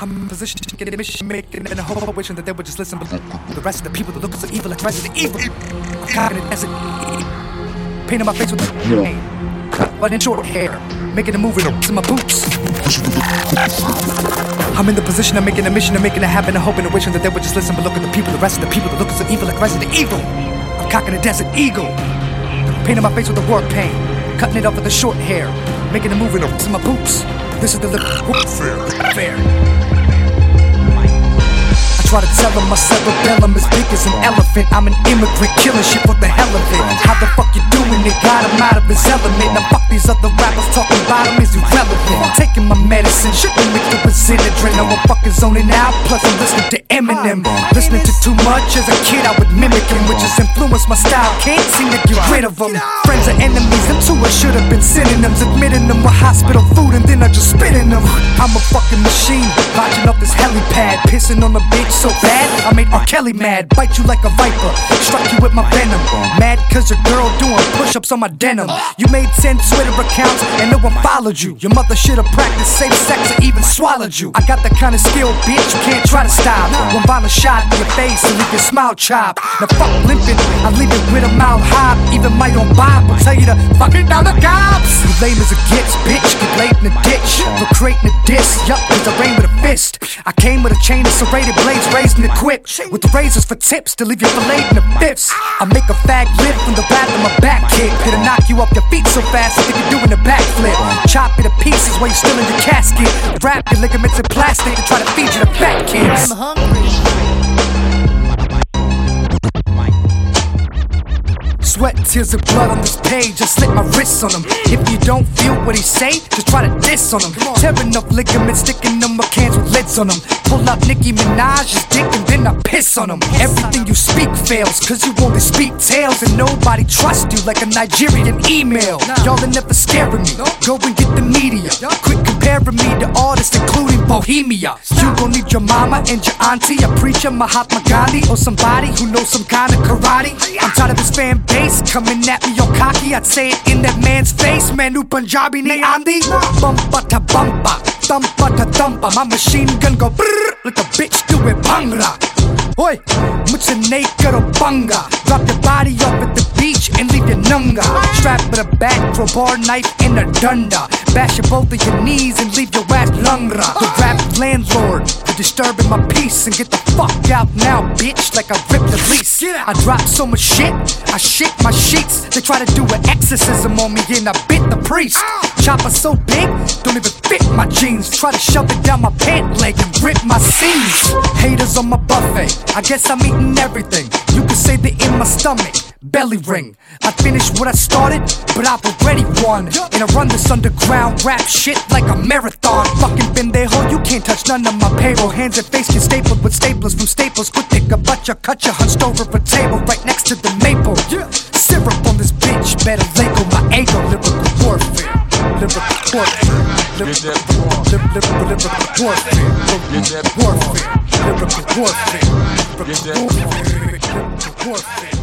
I'm in the position to get a mission making and a hope wishing that they would just listen. But the rest of the people that look so evil like Resident Evil. I'm cocking it as it painting my face with the pain. But in short hair, making a move in my boots. I'm in the position of making a mission making it happen and hoping and wishing that they would just listen. But look at the people, the rest of the people that look so evil like Resident Evil. I'm cocking a desert eagle. Painting my face with the war paint. Cutting it off with the short hair. Making a move in my boots. This is the fair. fair. I try to tell them my cerebellum is big as an elephant. I'm an immigrant killing shit for the hell of it. How the fuck you doing it? Got him out of his element. Fuck these other rappers talking about him is irrelevant. I'm taking my medicine, be mixed with Benadryl. Now I'm fucking zoning out. Plus I'm listening to Eminem. Listening to too much as a kid, I would mimic him, which has influenced my style. Can't seem to get rid of them. Friends are enemies, them two I should have been synonyms. Admitting them with hospital food and then I just spitting them. I'm a fucking machine, launching up this helipad, pissing on the bitch so bad I made R. Kelly mad. Bite you like a viper, strike you with my venom. Mad cause your girl doing push ups on my denim. You made 10 Twitter accounts and no one followed you. Your mother should have practiced safe sex or even swallowed you. I got the kind of skill, bitch, you can't try to stop. One violent shot in your face and leave your smile chop. Now fuck limping, I leave it with a mouth hop. Even my own Bob will tell you to fuck it down the cops. You lame as it gets, bitch, get laid in the ditch. For creating a diss, yup, cause I rain with a fist. I came with a chain of serrated blades raised and equipped. With razors for tips to leave you filleted in the fifths. I make a fag lift from the back of my back kick. It'll knock you off your feet so fast, I think you're doing a backflip. Chop it to pieces while you're still in your casket. Wrap your ligaments in plastic and try to feed you the fat kids. I'm hungry. Sweat, tears, and blood on this page. I slit my wrists on him. If you don't feel what he say, just try to diss on him. Tearing up ligaments, sticking them with cans with lids on them. Pull up Nicki Minaj's dick and then I piss on him. Everything you speak fails, cause you only speak tales and nobody trusts you like a Nigerian email. Y'all are never scaring me. Go and get the media. Quit comparing me to artists, including Bohemia. You gon' need your mama and your auntie, a preacher, Mahatma Gandhi, or somebody who knows some kind of karate. I'm tired of this fan base coming at me all cocky. I'd say it in that man's face. man, Manu Punjabi ne andi. Bumpa ta bumpa, thumpa ta thumpa. My machine gun go brrr like a bitch do it bhangra. Oi, muchne karo bunga. Drop your body off at the beach and leave your nunga. Strap with a bat, crowbar, knife, and a dunda. Bash your both of your knees and leave your ass lungra. The rap landlord for disturbing my peace and get the fuck out now, bitch, like I ripped the lease. I dropped so much shit, I shit my sheets. They try to do an exorcism on me and I bit the priest. Chopper so big, don't even fit my jeans Try to shove it down my pant leg and rip my seams Haters on my buffet, I guess I'm eating everything You can say they in my stomach Belly ring. I finished what I started, but I've already won. And I run this underground rap shit like a marathon. Fucking pendejo, you can't touch none of my payroll. Hands and face get stapled with staplers from staples. Quick pick a you cut you hunched over a table right next to the maple. Syrup on this bitch, better Lego my ego. Lyrical warfare. Warfare. torture. Lyrical warfare. Lyrical warfare. Lyrical warfare. Lyrical warfare.